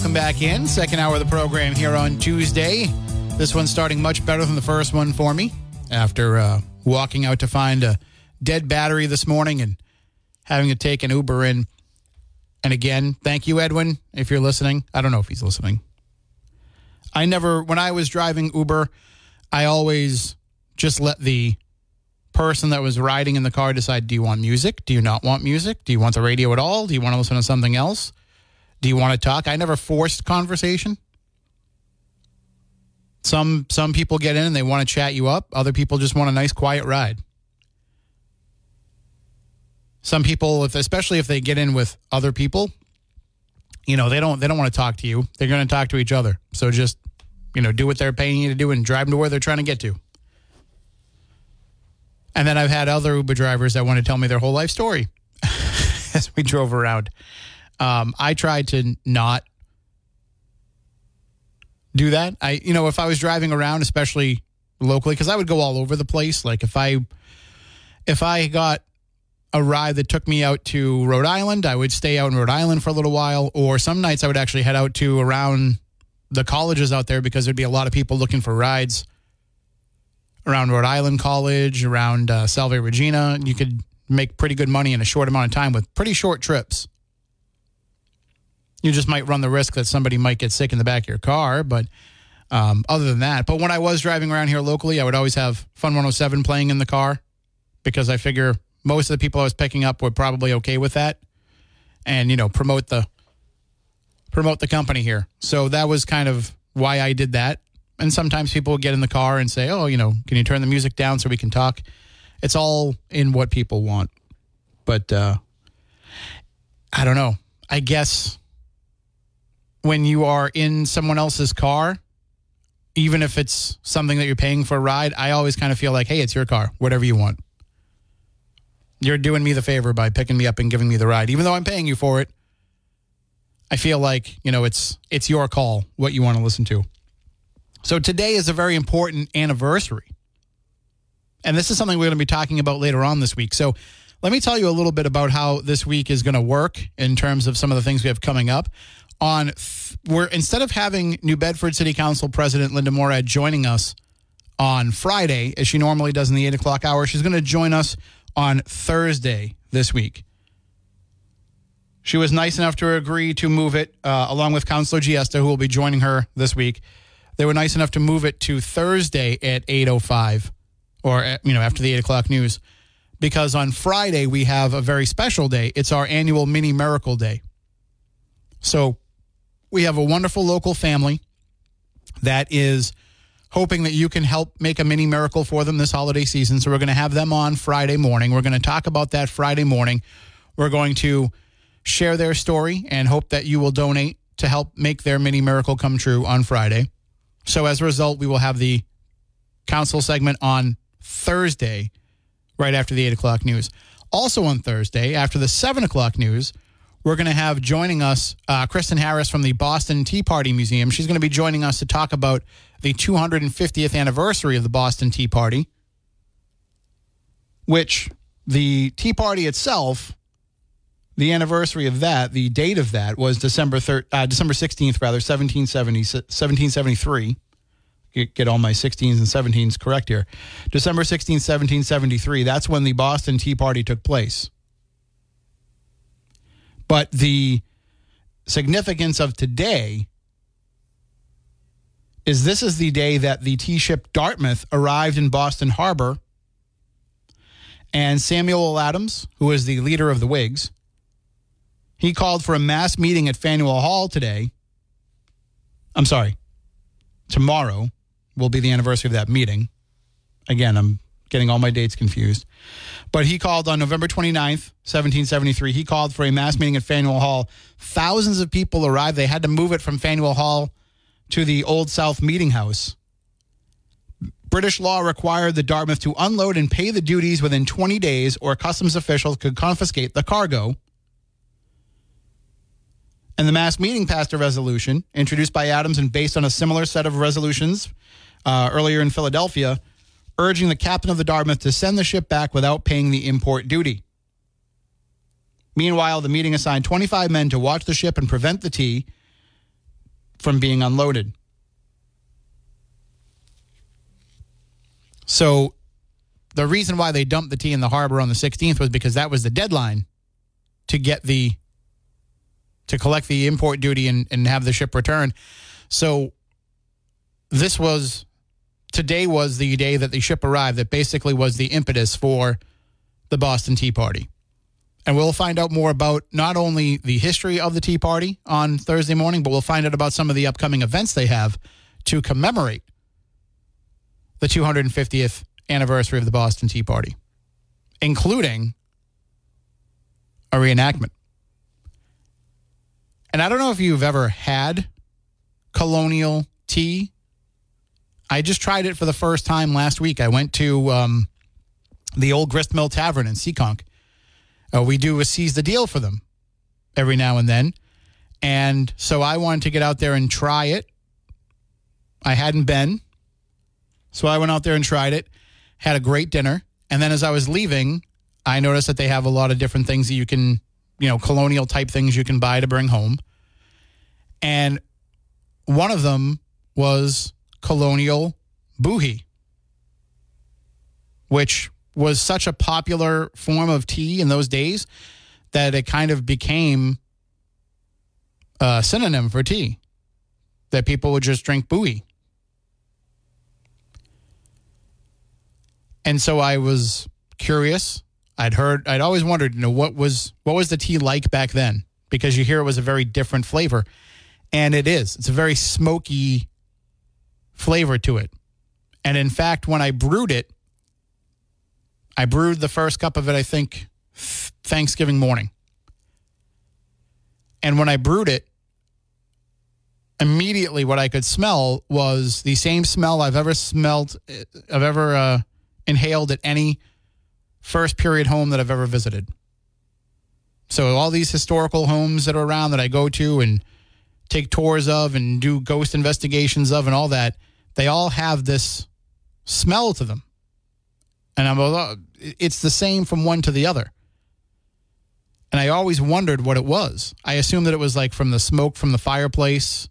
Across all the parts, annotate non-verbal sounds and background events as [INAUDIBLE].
Welcome back in. Second hour of the program here on Tuesday. This one's starting much better than the first one for me after uh, walking out to find a dead battery this morning and having to take an Uber in. And again, thank you, Edwin, if you're listening. I don't know if he's listening. I never, when I was driving Uber, I always just let the person that was riding in the car decide do you want music? Do you not want music? Do you want the radio at all? Do you want to listen to something else? Do you want to talk? I never forced conversation. Some some people get in and they want to chat you up. Other people just want a nice quiet ride. Some people, if especially if they get in with other people, you know, they don't they don't want to talk to you. They're going to talk to each other. So just, you know, do what they're paying you to do and drive them to where they're trying to get to. And then I've had other Uber drivers that want to tell me their whole life story [LAUGHS] as we drove around. Um, I tried to not do that. I, you know, if I was driving around, especially locally, because I would go all over the place. Like if I, if I got a ride that took me out to Rhode Island, I would stay out in Rhode Island for a little while. Or some nights I would actually head out to around the colleges out there because there'd be a lot of people looking for rides around Rhode Island College, around uh, Salve Regina. You could make pretty good money in a short amount of time with pretty short trips. You just might run the risk that somebody might get sick in the back of your car, but um, other than that, but when I was driving around here locally, I would always have Fun 107 playing in the car because I figure most of the people I was picking up were probably okay with that, and you know promote the promote the company here. So that was kind of why I did that. And sometimes people would get in the car and say, "Oh, you know, can you turn the music down so we can talk?" It's all in what people want, but uh, I don't know. I guess when you are in someone else's car, even if it's something that you're paying for a ride, I always kind of feel like, hey, it's your car, whatever you want. You're doing me the favor by picking me up and giving me the ride, even though I'm paying you for it. I feel like you know it's it's your call what you want to listen to. So today is a very important anniversary, and this is something we're going to be talking about later on this week. So let me tell you a little bit about how this week is going to work in terms of some of the things we have coming up on th- we're instead of having New Bedford City Council President Linda Morad joining us on Friday, as she normally does in the eight o'clock hour, she's going to join us on Thursday this week. She was nice enough to agree to move it, uh, along with Councilor Giesta, who will be joining her this week. They were nice enough to move it to Thursday at eight o five, or uh, you know after the eight o'clock news, because on Friday we have a very special day. It's our annual Mini Miracle Day. So we have a wonderful local family that is hoping that you can help make a mini miracle for them this holiday season. So we're going to have them on Friday morning. We're going to talk about that Friday morning. We're going to share their story and hope that you will donate to help make their mini miracle come true on Friday. So as a result, we will have the council segment on Thursday, right after the eight o'clock news. Also on Thursday, after the 7 o'clock news, we're going to have joining us uh, Kristen Harris from the Boston Tea Party Museum. She's going to be joining us to talk about the 250th anniversary of the Boston Tea Party, which the Tea Party itself, the anniversary of that, the date of that was December uh, December 16th, rather, 1770, 1773 get all my 16s and 17s correct here. December 16th, 1773, that's when the Boston Tea Party took place. But the significance of today is this is the day that the tea ship Dartmouth arrived in Boston Harbor. And Samuel Adams, who is the leader of the Whigs, he called for a mass meeting at Faneuil Hall today. I'm sorry, tomorrow will be the anniversary of that meeting. Again, I'm getting all my dates confused. But he called on November 29th, 1773. He called for a mass meeting at Faneuil Hall. Thousands of people arrived. They had to move it from Faneuil Hall to the Old South Meeting House. British law required the Dartmouth to unload and pay the duties within 20 days, or customs officials could confiscate the cargo. And the mass meeting passed a resolution introduced by Adams and based on a similar set of resolutions uh, earlier in Philadelphia, urging the captain of the Dartmouth to send the ship back without paying the import duty. Meanwhile, the meeting assigned 25 men to watch the ship and prevent the tea from being unloaded. So, the reason why they dumped the tea in the harbor on the 16th was because that was the deadline to get the to collect the import duty and, and have the ship returned. So, this was today was the day that the ship arrived that basically was the impetus for the Boston Tea Party. And we'll find out more about not only the history of the Tea Party on Thursday morning, but we'll find out about some of the upcoming events they have to commemorate the 250th anniversary of the Boston Tea Party, including a reenactment. And I don't know if you've ever had colonial tea I just tried it for the first time last week. I went to um, the old Grist Mill Tavern in Seekonk. Uh, we do a seize the deal for them every now and then. And so I wanted to get out there and try it. I hadn't been. So I went out there and tried it, had a great dinner. And then as I was leaving, I noticed that they have a lot of different things that you can, you know, colonial type things you can buy to bring home. And one of them was colonial bohea, which was such a popular form of tea in those days that it kind of became a synonym for tea, that people would just drink bohea. And so I was curious. I'd heard, I'd always wondered, you know, what was what was the tea like back then? Because you hear it was a very different flavor, and it is. It's a very smoky flavor to it. And in fact, when I brewed it, I brewed the first cup of it, I think, Thanksgiving morning. And when I brewed it, immediately what I could smell was the same smell I've ever smelled, I've ever uh, inhaled at any first period home that I've ever visited. So all these historical homes that are around that I go to and take tours of and do ghost investigations of and all that – they all have this smell to them. And I'm uh, it's the same from one to the other. And I always wondered what it was. I assumed that it was like from the smoke from the fireplace,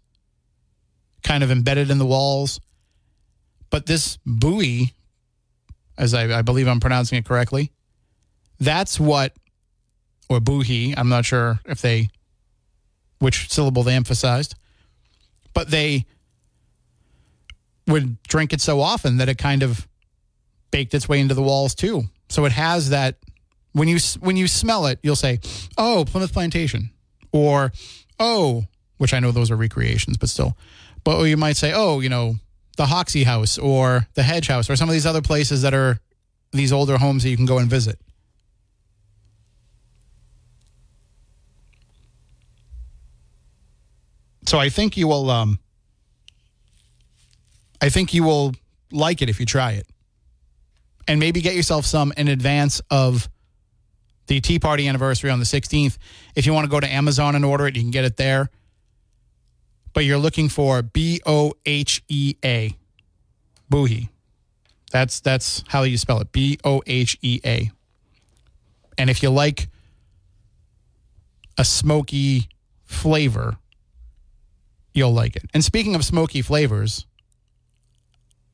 kind of embedded in the walls. But this bohea, as I, I believe I'm pronouncing it correctly, that's what, or bohea, I'm not sure if they, which syllable they emphasized, but they would drink it so often that it kind of baked its way into the walls too. So it has that when you when you smell it, you'll say, "Oh, Plymouth Plantation," or "Oh," which I know those are recreations, but still. But you might say, "Oh, you know, the Hoxie House or the Hedge House or some of these other places that are these older homes that you can go and visit." So I think you will um, I think you will like it if you try it. And maybe get yourself some in advance of the Tea Party anniversary on the 16th. If you want to go to Amazon and order it, you can get it there. But you're looking for B O H E A, Bohea. That's that's how you spell it. B O H E A. And if you like a smoky flavor, you'll like it. And speaking of smoky flavors,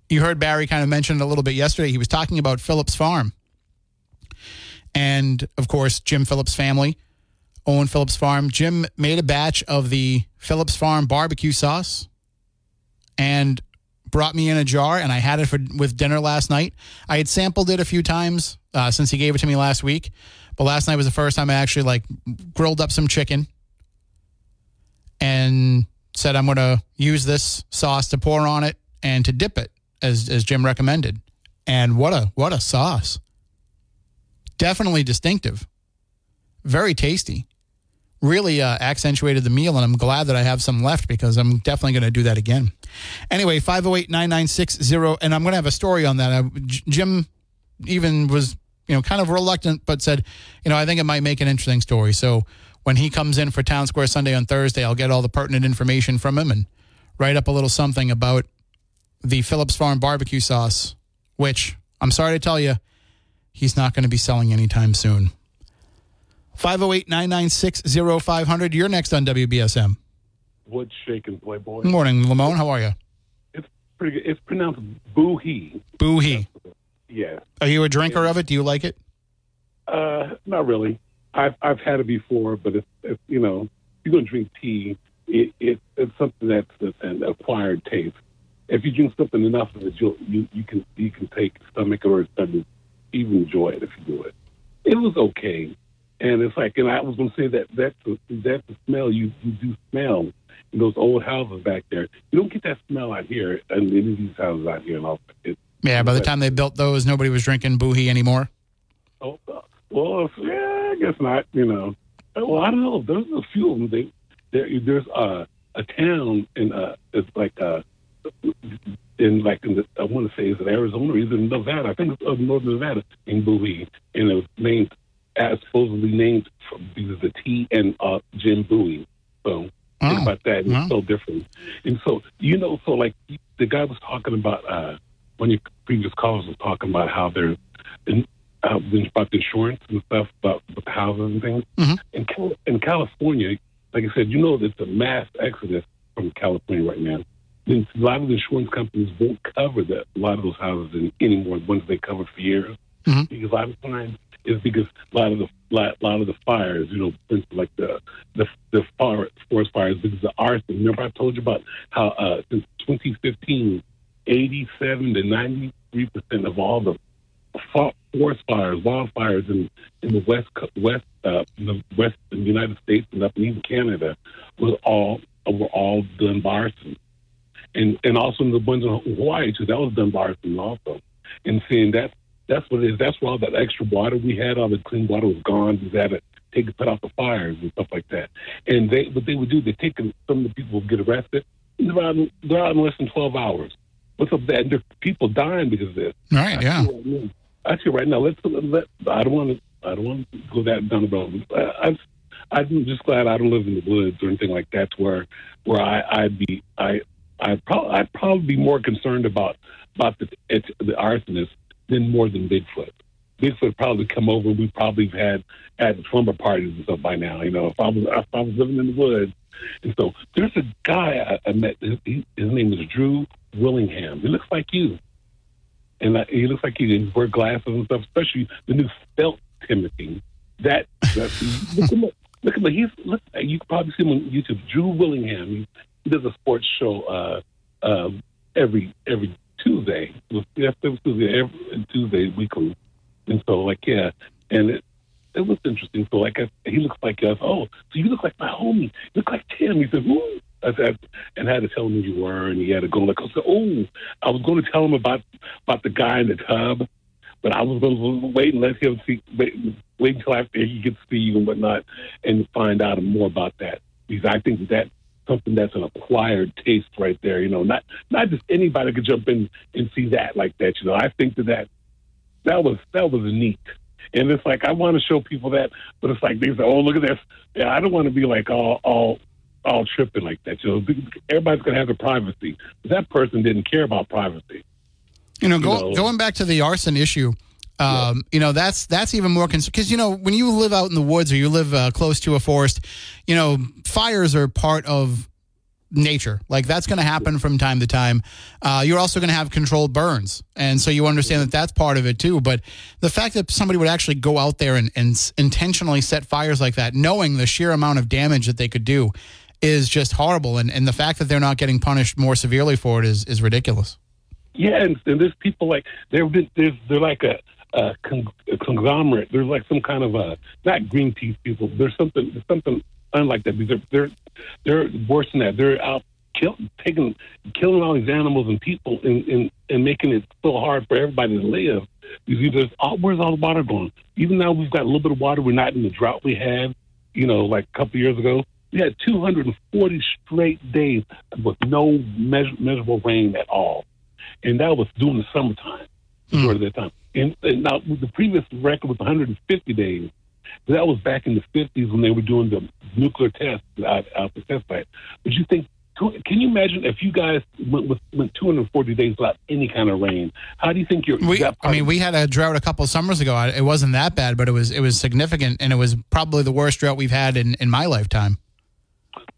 you heard Barry kind of mention it a little bit yesterday. He was talking about Phillips Farm. And of course, Jim Phillips' family own Phillips Farm. Jim made a batch of the Phillips Farm barbecue sauce and brought me in a jar, and I had it for with dinner last night. I had sampled it a few times uh, since he gave it to me last week, but last night was the first time I actually like grilled up some chicken and said I'm going to use this sauce to pour on it and to dip it as as Jim recommended. And what a what a sauce. Definitely distinctive. Very tasty. Really uh, accentuated the meal, and I'm glad that I have some left because I'm definitely going to do that again. Anyway, 508 9960, and I'm going to have a story on that. Jim even was, you know, kind of reluctant, but said, you know, I think it might make an interesting story. So when he comes in for Town Square Sunday on Thursday, I'll get all the pertinent information from him and write up a little something about the Phillips Farm barbecue sauce, which I'm sorry to tell you, he's not going to be selling anytime soon. 508 996 0500. You're next on WBSM. What's shaking, Playboy? Good morning, Lamone. How are you? It's pretty good. It's pronounced boohee. Boohee. Yeah. Are you a drinker of it? Do you like it? Uh, not really. I've I've had it before, but it's, it's you know, you're gonna drink tea. It, it it's something that's an acquired taste. If you drink something enough of it, you'll, you you can you can take stomach or stomach, even enjoy it if you do it. It was okay, and it's like, and I was gonna say that that's the, that's the smell you you do smell in those old houses back there. You don't get that smell out here in any of these houses out here, and all. It, Yeah, by the time they built those, nobody was drinking Boohee anymore. Oh, well, yeah, I guess not. You know, well, I don't know. There's a few of them. They, there, there's uh, a town in uh, it's like uh, in like in the, I want to say is it Arizona or either Nevada? I think it's uh, Northern Nevada in Bowie, and it was named as supposedly named from of the T and uh, Jim Bowie. So Oh, think about that. It's wow. so different. And so you know, so like the guy was talking about uh, one of your previous callers was talking about how they're in, uh, about the insurance and stuff about the houses and things. Mhm. In in California, like I said, you know, there's a mass exodus from California right now. Then a lot of the insurance companies won't cover that a lot of those houses anymore. The ones they covered for years, Mhm. because a lot of times is because a lot of the lot, lot of the fires, you know, for instance, like the the the forest fires because of arson. Remember, I told you about how uh, since 2015, 87 to 93 percent of all the forest fires, wildfires in in the west west uh, in the west in the United States and up in even Canada was all were all done by arson, and and also in the ones in Hawaii too. That was done by arson also. And seeing that that's what it is. That's why all that extra water we had, all the clean water was gone. We had to take put out the fires and stuff like that. And they what they would do, they take them, some of the people would get arrested. And they're out, in- they're out in less than twelve hours. What's up with that? And there are people dying because of this. Right, yeah. Actually, right now, let's let. I don't want to. I don't want to go that down the road. I, I, I'm just glad I don't live in the woods or anything like that, to where where I, I'd be. I I probably I'd probably be more concerned about about the it's, the arsonist than more than Bigfoot. Bigfoot probably come over. We probably had had slumber parties and stuff by now. You know, if I was if I was living in the woods, and so there's a guy I, I met. His, his name is Drew Willingham. He looks like you and uh, he looks like you. didn't wear glasses and stuff, especially the new felt Timothy. That, that [LAUGHS] look him up. Look at him. He's look. You can probably see him on YouTube. Drew Willingham. He, does a sports show uh, uh, every every Tuesday. Yes, every Tuesday, every Tuesday weekly. And so, like, yeah, and it it was interesting. So, like, I, he looks like us. Oh, so you look like my homie. You look like Tim. He said, "Who?" I said, and had to tell him who you were, and he had to go like, I said, "Oh, I was going to tell him about about the guy in the tub, but I was going to wait and let him see, wait, wait until after he gets to see you and whatnot, and find out more about that. Because I think that something that's an acquired taste right there. You know, not not just anybody could jump in and see that like that. You know, I think that that that was that was neat. And it's like I want to show people that, but it's like they say, "Oh, look at this." Yeah, I don't want to be like all all all tripping like that. You know, everybody's gonna have their privacy. But that person didn't care about privacy. You know, go, You know. going back to the arson issue, um, you know that's that's even more concerned because you know when you live out in the woods or you live uh, close to a forest, you know fires are part of nature. Like that's going to happen from time to time. Uh, you're also going to have controlled burns, and so you understand that that's part of it too. But the fact that somebody would actually go out there and, and intentionally set fires like that, knowing the sheer amount of damage that they could do, is just horrible. And and the fact that they're not getting punished more severely for it is is ridiculous. Yeah, and, and there's people like they're there's they're like a, a, con- conglomerate. There's like some kind of a not Greenpeace people. There's something there's something unlike that. Because they're they're they're worse than that. They're out kill, taking killing all these animals and people and, and and making it so hard for everybody to live. You see, there's all, where's all the water going? Even now we've got a little bit of water. We're not in the drought we had, you know, like a couple of years ago. We had 240 straight days with no measure, measurable rain at all and that was during the summertime, majority of the time. And, and now the previous record was 150 days. That was back in the 50s when they were doing the nuclear tests out, uh, out uh, the test site. But you think, can you imagine if you guys went with went 240 days without any kind of rain? How do you think you're? We, I mean, we had a drought a couple of summers ago. It wasn't that bad, but it was it was significant, and it was probably the worst drought we've had in, in my lifetime.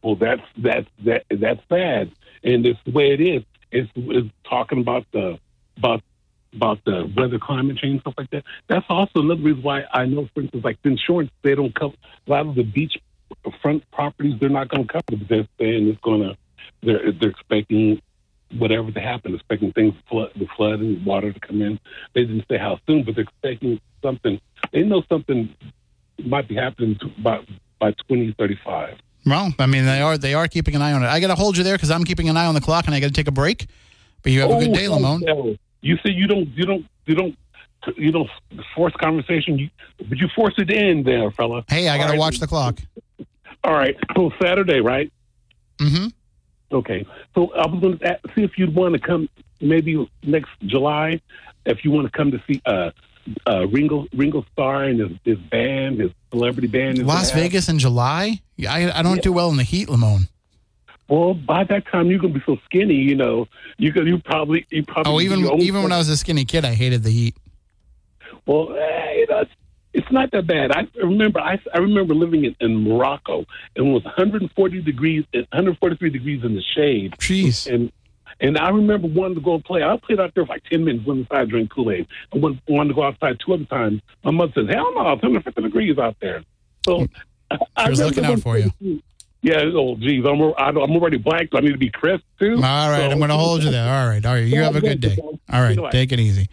Well, that's that's that that's bad, and it's the way it is. It's, it's talking about the about about the weather, climate change, stuff like that. That's also another reason why I know, for instance, like the insurance, they don't cover a lot of the beach front properties. They're not going to cover it. They're saying it's going to. They're they're expecting whatever to happen, expecting things to flood, the flood and water to come in. They didn't say how soon, but they're expecting something. They know something might be happening by by twenty thirty five. Well, I mean, they are they are keeping an eye on it. I got to hold you there because I'm keeping an eye on the clock, and I got to take a break. But you have a good oh, day, Lamone. You say you don't, you don't, you don't, you don't force conversation, you, but you force it in there, fella. Hey, I got to right. watch the clock. All right, so Saturday, right? Mm-hmm. Okay. So I was going to see if you'd want to come maybe next July, if you want to come to see uh, uh, Ringo Ringo Starr and his, his band, his celebrity band. Las Vegas in July. I, I don't do well in the heat, Lamone. Well, by that time you're gonna be so skinny, you know. You could, you probably, you probably. Oh, even even when I was a skinny kid, I hated the heat. Well, eh, you know, it's, it's not that bad. I remember I, I remember living in, in Morocco and it was 140 degrees, 143 degrees in the shade, Jeez. and and I remember wanting to go play. I played out there for like 10 minutes, went inside, drank Kool Aid. I went, wanted to go outside two other times. My mother said, "Hell no, it's 150 degrees out there." So I, I was looking out for you. Yeah. Oh, geez, I'm I'm already black. Do I need to be crisp too? All right, So- I'm going [LAUGHS] to hold you there. All right, all right. You have a good day. All right, take it easy.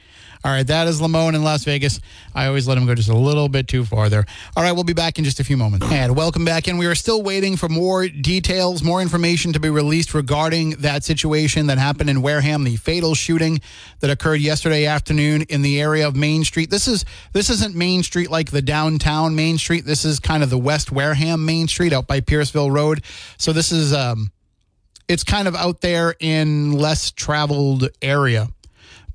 All right, that is Lamone in Las Vegas. I always let him go just a little bit too far there. All right, we'll be back in just a few moments. And welcome back in. We are still waiting for more details, more information to be released regarding that situation that happened in Wareham, the fatal shooting that occurred yesterday afternoon in the area of Main Street. This is this isn't Main Street like the downtown Main Street. This is kind of the West Wareham Main Street out by Pierceville Road. So this is um it's kind of out there in less traveled area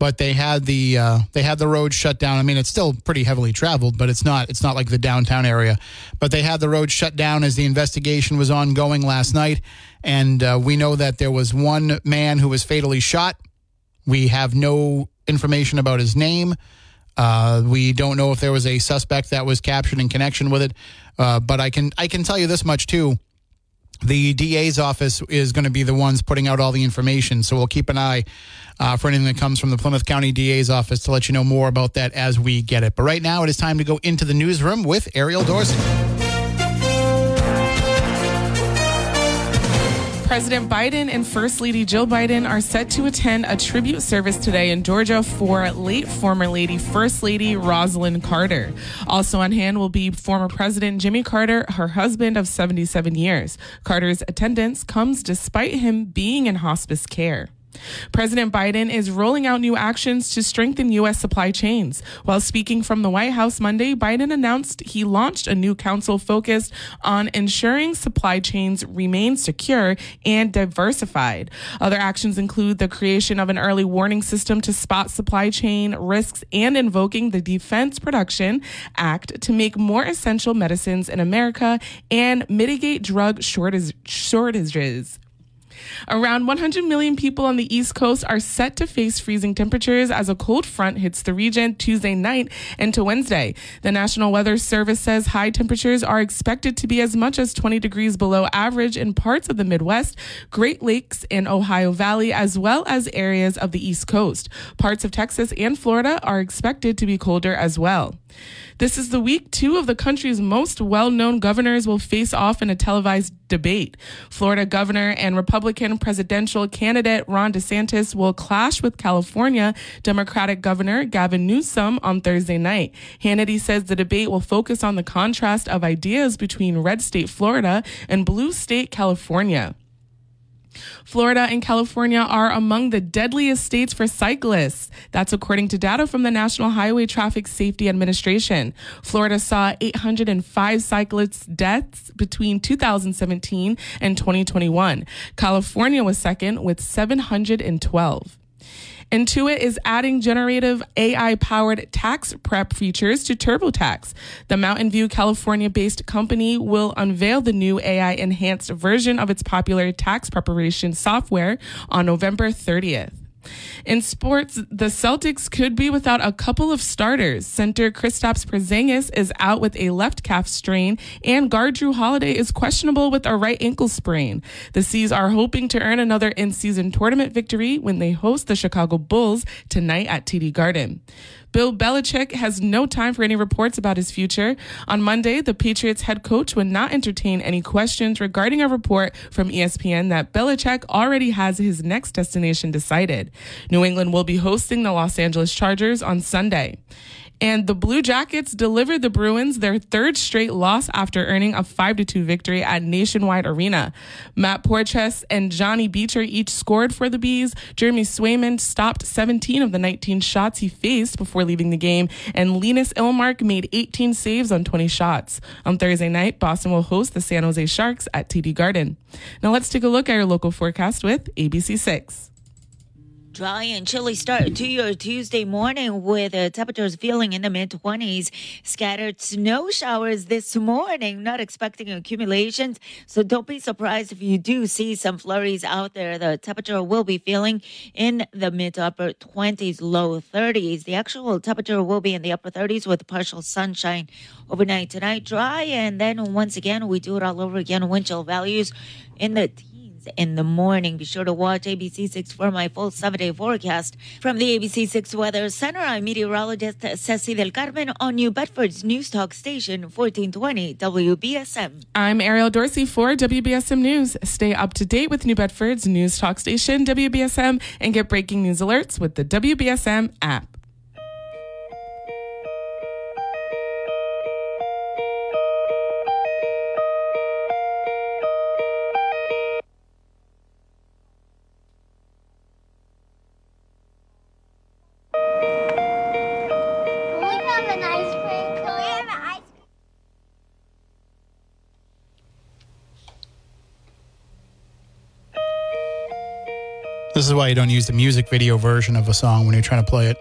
but they had the uh, they had the road shut down. I mean, it's still pretty heavily traveled, but it's not it's not like the downtown area. But they had the road shut down as the investigation was ongoing last night, and uh, we know that there was one man who was fatally shot. We have no information about his name. Uh, we don't know if there was a suspect that was captured in connection with it. Uh, but I can I can tell you this much too the DA's office is going to be the ones putting out all the information. So we'll keep an eye uh, for anything that comes from the Plymouth County DA's office to let you know more about that as we get it. But right now, it is time to go into the newsroom with Ariel Dorsey. President Biden and First Lady Jill Biden are set to attend a tribute service today in Georgia for late former Lady First Lady Rosalynn Carter. Also on hand will be former President Jimmy Carter, her husband of 77 years. Carter's attendance comes despite him being in hospice care. President Biden is rolling out new actions to strengthen U.S. supply chains. While speaking from the White House Monday, Biden announced he launched a new council focused on ensuring supply chains remain secure and diversified. Other actions include the creation of an early warning system to spot supply chain risks and invoking the Defense Production Act to make more essential medicines in America and mitigate drug shortages. Around 100 million people on the East Coast are set to face freezing temperatures as a cold front hits the region Tuesday night into Wednesday. The National Weather Service says high temperatures are expected to be as much as 20 degrees below average in parts of the Midwest, Great Lakes, and Ohio Valley, as well as areas of the East Coast. Parts of Texas and Florida are expected to be colder as well. This is the week two of the country's most well known governors will face off in a televised debate. Florida governor and Republican presidential candidate Ron DeSantis will clash with California Democratic Governor Gavin Newsom on Thursday night. Hannity says the debate will focus on the contrast of ideas between red state Florida and blue state California. Florida and California are among the deadliest states for cyclists. That's according to data from the National Highway Traffic Safety Administration. Florida saw 805 cyclist deaths between 2017 and 2021. California was second with 712. Intuit is adding generative AI powered tax prep features to TurboTax. The Mountain View, California based company will unveil the new AI enhanced version of its popular tax preparation software on November 30th. In sports, the Celtics could be without a couple of starters. Center Kristaps Porzingis is out with a left calf strain, and guard Jrue Holiday is questionable with a right ankle sprain. The C's are hoping to earn another in-season tournament victory when they host the Chicago Bulls tonight at TD Garden. Bill Belichick has no time for any reports about his future. On Monday, the Patriots head coach would not entertain any questions regarding a report from ESPN that Belichick already has his next destination decided. New England will be hosting the Los Angeles Chargers on Sunday. And the Blue Jackets delivered the Bruins their third straight loss after earning a 5 2 victory at Nationwide Arena. Matt Poitras and Johnny Beecher each scored for the Bees. Jeremy Swayman stopped 17 of the 19 shots he faced before leaving the game, and Linus Ullmark made 18 saves on 20 shots. On Thursday night, Boston will host the San Jose Sharks at TD Garden. Now let's take a look at your local forecast with ABC6. Dry and chilly start to your Tuesday morning with uh, temperatures feeling in the mid 20s. Scattered snow showers this morning, not expecting accumulations. So don't be surprised if you do see some flurries out there. The temperature will be feeling in the mid upper 20s, low 30s. The actual temperature will be in the upper 30s with partial sunshine overnight tonight. Dry and then once again, we do it all over again. Wind chill values in the in the morning. Be sure to watch ABC6 for my full seven day forecast. From the ABC6 Weather Center, I'm meteorologist Ceci del Carmen on New Bedford's News Talk Station 1420 WBSM. I'm Ariel Dorsey for WBSM News. Stay up to date with New Bedford's News Talk Station WBSM and get breaking news alerts with the WBSM app. Is why you don't use the music video version of a song when you're trying to play it.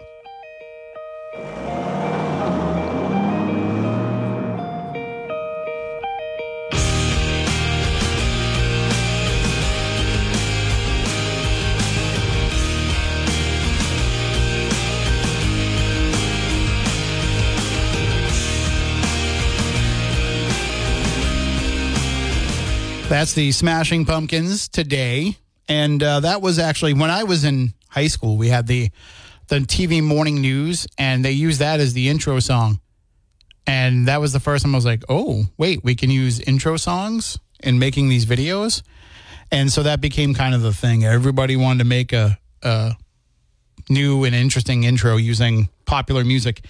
That's the Smashing Pumpkins today. And uh, that was actually when I was in high school. We had the the TV morning news, and they used that as the intro song. And that was the first time I was like, "Oh, wait, we can use intro songs in making these videos." And so that became kind of the thing. Everybody wanted to make a, a new and interesting intro using popular music.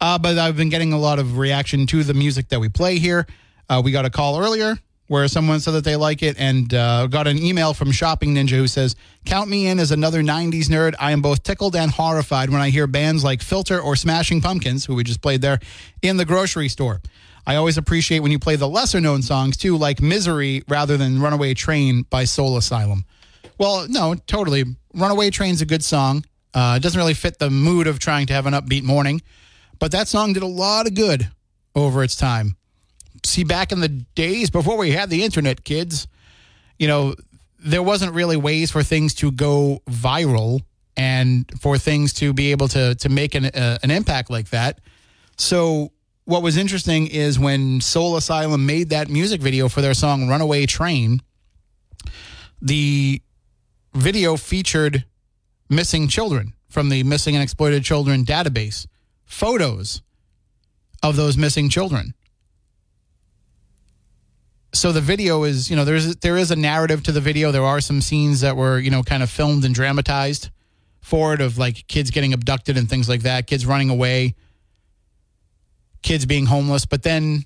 Uh, but I've been getting a lot of reaction to the music that we play here. Uh, we got a call earlier where someone said that they like it, and uh, got an email from Shopping Ninja who says, "Count me in as another '90s nerd. I am both tickled and horrified when I hear bands like Filter or Smashing Pumpkins, who we just played there, in the grocery store." I always appreciate when you play the lesser known songs too, like Misery rather than Runaway Train by Soul Asylum. Well, no, totally. Runaway Train's a good song. Uh, it doesn't really fit the mood of trying to have an upbeat morning, but that song did a lot of good over its time. See, back in the days before we had the internet, kids, you know, there wasn't really ways for things to go viral and for things to be able to to make an uh, an impact like that. So what was interesting is when Soul Asylum made that music video for their song Runaway Train, the video featured missing children from the missing and exploited children database, photos of those missing children. So the video is, you know, there's there is a narrative to the video. There are some scenes that were, you know, kind of filmed and dramatized for it of like kids getting abducted and things like that, kids running away kids being homeless, but then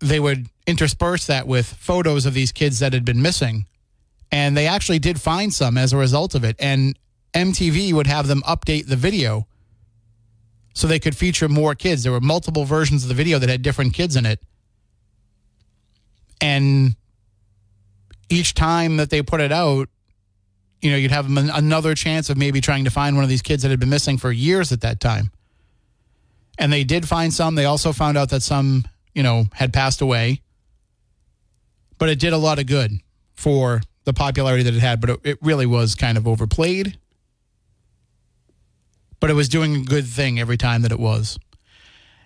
they would intersperse that with photos of these kids that had been missing. And they actually did find some as a result of it. And MTV would have them update the video so they could feature more kids. There were multiple versions of the video that had different kids in it. And each time that they put it out, you know, you'd have another chance of maybe trying to find one of these kids that had been missing for years at that time and they did find some. They also found out that some, you know, had passed away. But it did a lot of good for the popularity that it had, but it, it really was kind of overplayed. But it was doing a good thing every time that it was.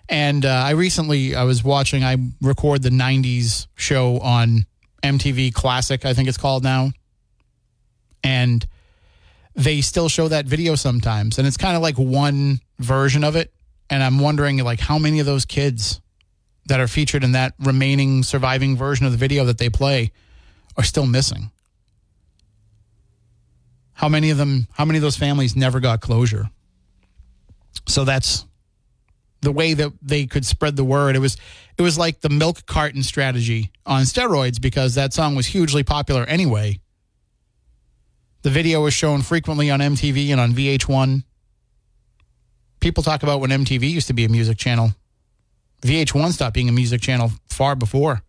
And uh, I recently I was watching. I record the '90s show on MTV Classic, I think it's called now, and they still show that video sometimes, and it's kind of like one version of it and I'm wondering like how many of those kids that are featured in that remaining surviving version of the video that they play are still missing. How many of them how many of those families never got closure? So that's the way that they could spread the word. It was it was like the milk carton strategy on steroids because that song was hugely popular anyway. The video was shown frequently on MTV and on VH1 people talk about when MTV used to be a music channel. VH1 stopped being a music channel far before.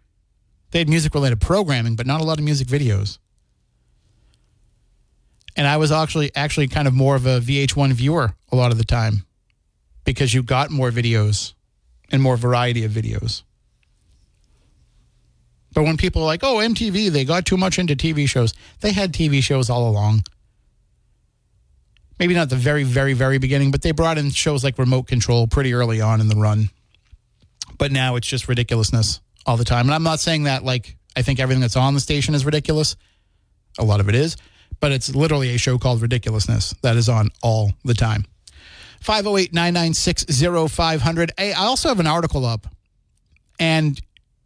They had music related programming, but not a lot of music videos. And I was actually actually kind of more of a VH1 viewer a lot of the time because you got more videos and more variety of videos. But when people are like, oh, MTV, they got too much into TV shows, they had TV shows all along maybe not the very, very, very beginning, but they brought in shows like Remote Control pretty early on in the run. But now it's just ridiculousness all the time. And I'm not saying that like I think everything that's on the station is ridiculous. A lot of it is, but it's literally a show called Ridiculousness that is on all the time. 508 996 0500. I also have an article up, and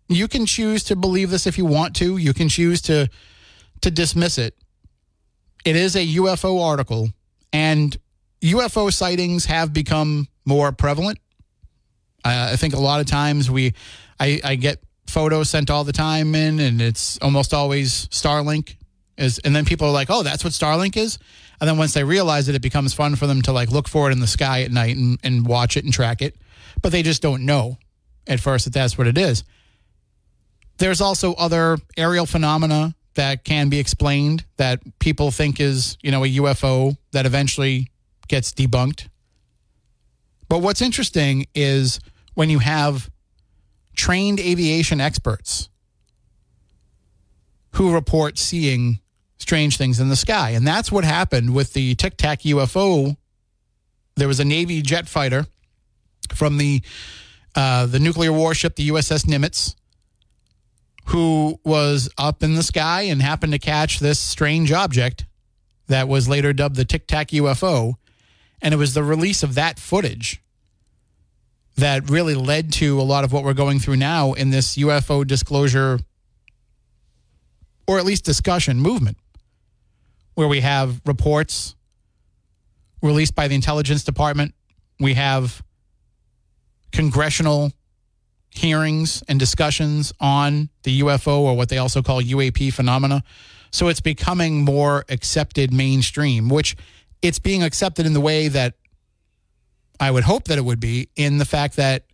you can choose to believe this if you want to. You can choose to to dismiss it. It is a UFO article and UFO sightings have become more prevalent. Uh, I think a lot of times we, I, I, get photos sent all the time in, and it's almost always Starlink. Is and then people are like, "Oh, that's what Starlink is." And then once they realize it, it becomes fun for them to like look for it in the sky at night and, and watch it and track it. But they just don't know at first that that's what it is. There's also other aerial phenomena that can be explained that people think is, you know, a UFO that eventually gets debunked. But what's interesting is when you have trained aviation experts who report seeing strange things in the sky. And that's what happened with the Tic Tac UFO. There was a Navy jet fighter from the uh, the nuclear warship, the USS Nimitz, who was up in the sky and happened to catch this strange object that was later dubbed the Tic Tac UFO. And it was the release of that footage that really led to a lot of what we're going through now in this UFO disclosure or at least discussion movement, where we have reports released by the intelligence department. We have congressional hearings and discussions on the UFO or what they also call UAP phenomena. So it's becoming more accepted mainstream, which it's being accepted in the way that I would hope that it would be, in the fact that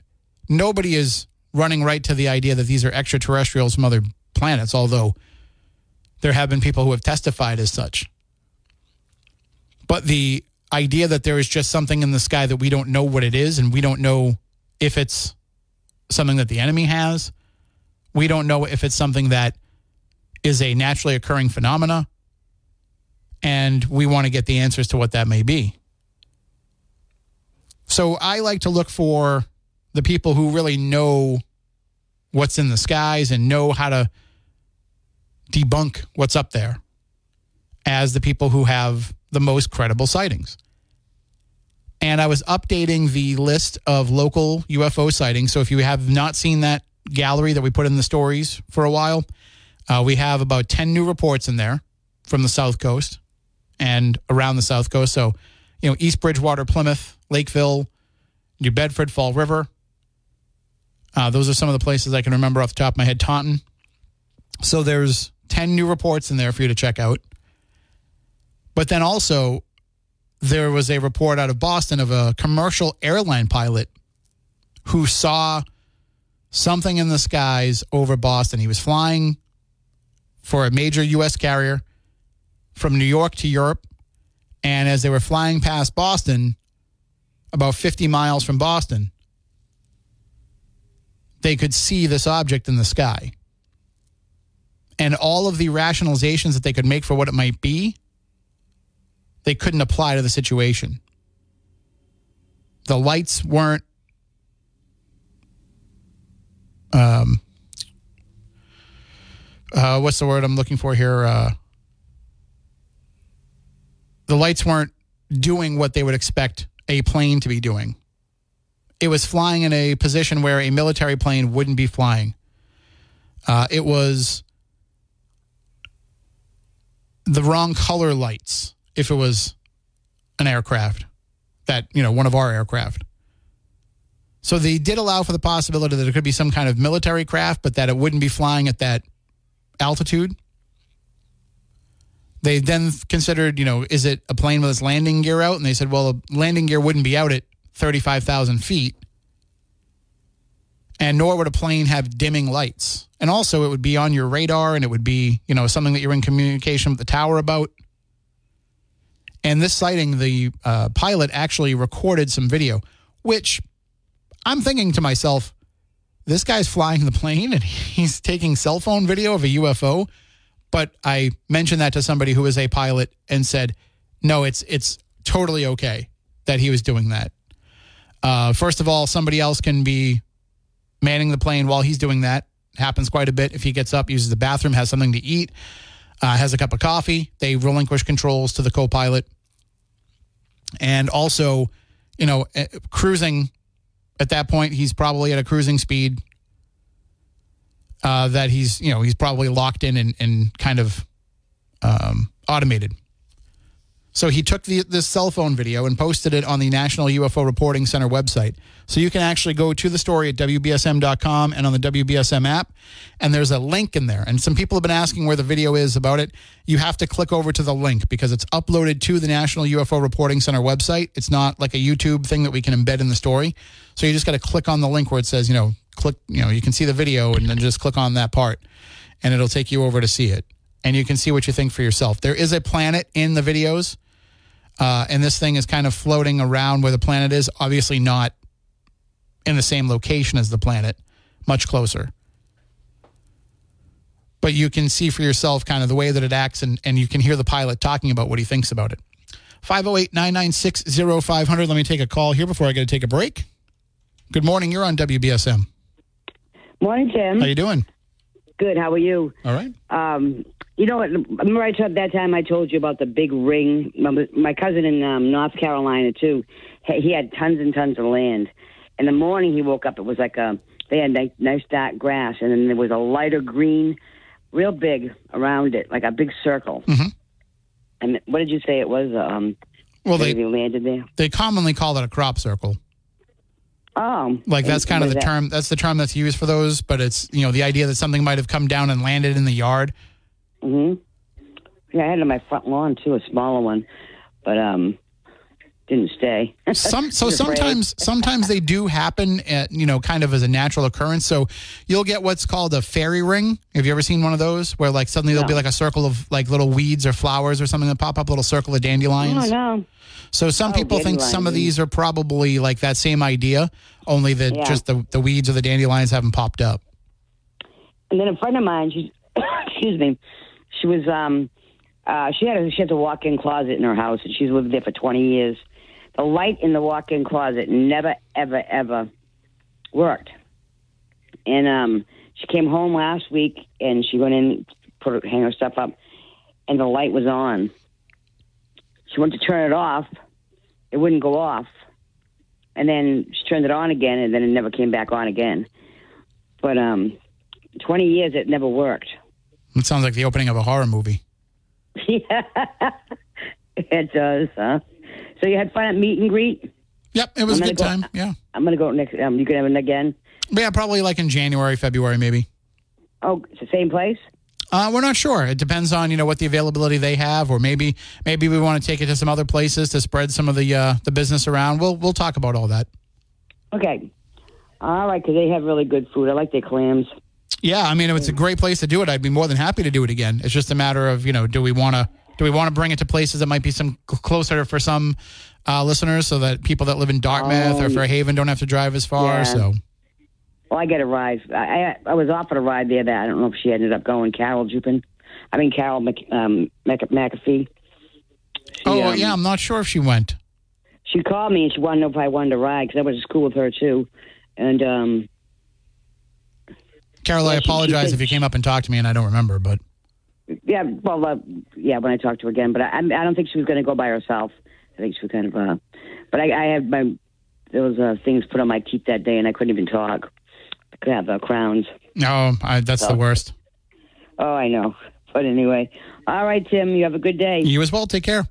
nobody is running right to the idea that these are extraterrestrials from other planets, although there have been people who have testified as such. But the idea that there is just something in the sky that we don't know what it is and we don't know if it's something that the enemy has, we don't know if it's something that is a naturally occurring phenomena, and we want to get the answers to what that may be. So I like to look for the people who really know what's in the skies and know how to debunk what's up there as the people who have the most credible sightings. And I was updating the list of local UFO sightings. So if you have not seen that gallery that we put in the stories for a while, uh, we have about 10 new reports in there from the South Coast and around the South Coast. So, you know, East Bridgewater, Plymouth, Lakeville, New Bedford, Fall River. Uh, those are some of the places I can remember off the top of my head. Taunton. So there's 10 new reports in there for you to check out. But then also, there was a report out of Boston of a commercial airline pilot who saw something in the skies over Boston. He was flying for a major U.S. carrier from New York to Europe. And as they were flying past Boston, about 50 miles from Boston, they could see this object in the sky. And all of the rationalizations that they could make for what it might be, they couldn't apply to the situation. The lights weren't um, uh, what's the word I'm looking for here? Uh, the lights weren't doing what they would expect a plane to be doing. It was flying in a position where a military plane wouldn't be flying. Uh, it was the wrong color lights if it was an aircraft that, you know, one of our aircraft. So they did allow for the possibility that it could be some kind of military craft, but that it wouldn't be flying at that altitude. They then considered, you know, is it a plane with its landing gear out? And they said, well, a landing gear wouldn't be out at 35,000 feet. And nor would a plane have dimming lights. And also, it would be on your radar and it would be, you know, something that you're in communication with the tower about. And this sighting, the uh, pilot actually recorded some video, which I'm thinking to myself, this guy's flying the plane and [LAUGHS] he's taking cell phone video of a UFO. But I mentioned that to somebody who is a pilot and said, no, it's it's totally okay that he was doing that. Uh, first of all, somebody else can be manning the plane while he's doing that. Happens quite a bit. If he gets up, uses the bathroom, has something to eat, uh, has a cup of coffee, they relinquish controls to the co-pilot. And also, you know, uh, cruising at that point, he's probably at a cruising speed uh, that he's, you know, he's probably locked in and, and kind of um, automated. So he took the, this cell phone video and posted it on the National UFO Reporting Center website. So you can actually go to the story at WBSM.com and on the WBSM app, and there's a link in there. And some people have been asking where the video is about it. You have to click over to the link because it's uploaded to the National UFO Reporting Center website. It's not like a YouTube thing that we can embed in the story. So you just got to click on the link where it says, you know, click, you know, you can see the video and then just click on that part, and it'll take you over to see it. And you can see what you think for yourself. There is a planet in the videos. Uh, and this thing is kind of floating around where the planet is, obviously not in the same location as the planet, much closer. But you can see for yourself kind of the way that it acts, and, and you can hear the pilot talking about what he thinks about it. 508 996 0500. Let me take a call here before I got to take a break. Good morning. You're on WBSM. Morning, Tim. How you doing? Good. How are you? All right. Um, you know what? Remember I told that time I told you about the big ring. My cousin in um, North Carolina too. He had tons and tons of land. In the morning, he woke up. It was like a they had nice, nice dark grass, and then there was a lighter green, real big around it, like a big circle. Mhm. And what did you say it was? Um, Well, they, landed there. they commonly call that a crop circle. Oh, Like that's kind of the that- term. That's the term that's used for those. But it's you know the idea that something might have come down and landed in the yard. Hmm Yeah, I had it on my front lawn too, a smaller one, but um, didn't stay. [LAUGHS] Some so sometimes sometimes they do happen at you know kind of as a natural occurrence. So you'll get what's called a fairy ring. Have you ever seen one of those where like suddenly there'll be like a circle of like little weeds or flowers or something that pop up, a little circle of dandelions. Oh no. So some Oh, people think some of these are probably like that same idea, only that Yeah. just the, the weeds or the dandelions haven't popped up. And then a friend of mine, she, [COUGHS] excuse me, she was um, uh, she had a she has a walk-in closet in her house, and she's lived there for twenty years. The light in the walk-in closet never, ever, ever worked. And um, she came home last week, and she went in, put her, hang her stuff up, and the light was on. She went to turn it off, it wouldn't go off, and then she turned it on again, and then it never came back on again. But um, 20 years it never worked. It sounds like the opening of a horror movie. [LAUGHS] yeah, it does, huh? So you had fun at meet and greet? Yep, it was a good gonna time. Yeah. I'm going to go next. Um, you can have it again. Yeah, probably like in January, February, maybe. Oh, it's the same place? Uh, we're not sure. It depends on you know what the availability they have, or maybe maybe we want to take it to some other places to spread some of the uh, the business around. We'll we'll talk about all that. Okay. All right, because they have really good food. I like their clams. Yeah, I mean, if it's a great place to do it, I'd be more than happy to do it again. It's just a matter of you know, do we want to do we want to bring it to places that might be some closer for some uh, listeners, so that people that live in Dartmouth or Oh, Fairhaven don't have to drive as far. yeah. So Well, I get a ride. I, I I was offered a ride there. That I don't know if she ended up going. Carol Jupin. I mean Carol Mc, um, Mc, McAfee. She, oh um, yeah, I'm not sure if she went. She called me and she wanted to know if I wanted to ride because I went to school with her too. And um, Carol, I Yeah, she- she apologize if you came up and talked to me and I don't remember, but yeah, well, uh, yeah, when I talked to her again, but I, I don't think she was going to go by herself. I think she was kind of. Uh, but I, I had my those uh, things put on my teeth that day, and I couldn't even talk. I could have uh, crowns. no, I, that's the Oh. worst. Oh, I know. But anyway, all right, Tim. You have a good day. You as well. Take care.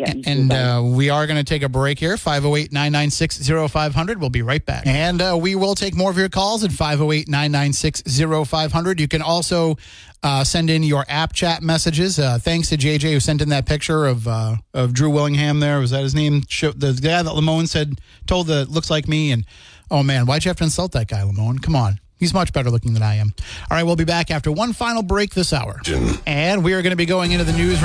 Yeah, And uh, we are going to take a break here. 508 996 0500. We'll be right back. And uh, we will take more of your calls at 508 996 0500. You can also uh, send in your app chat messages. Uh, thanks to JJ who sent in that picture of uh, of Drew Willingham there. Was that his name? The guy that Lamone said, told the looks like me. And oh man, why'd you have to insult that guy, Lamone? Come on. He's much better looking than I am. All right, we'll be back after one final break this hour. And we are going to be going into the news.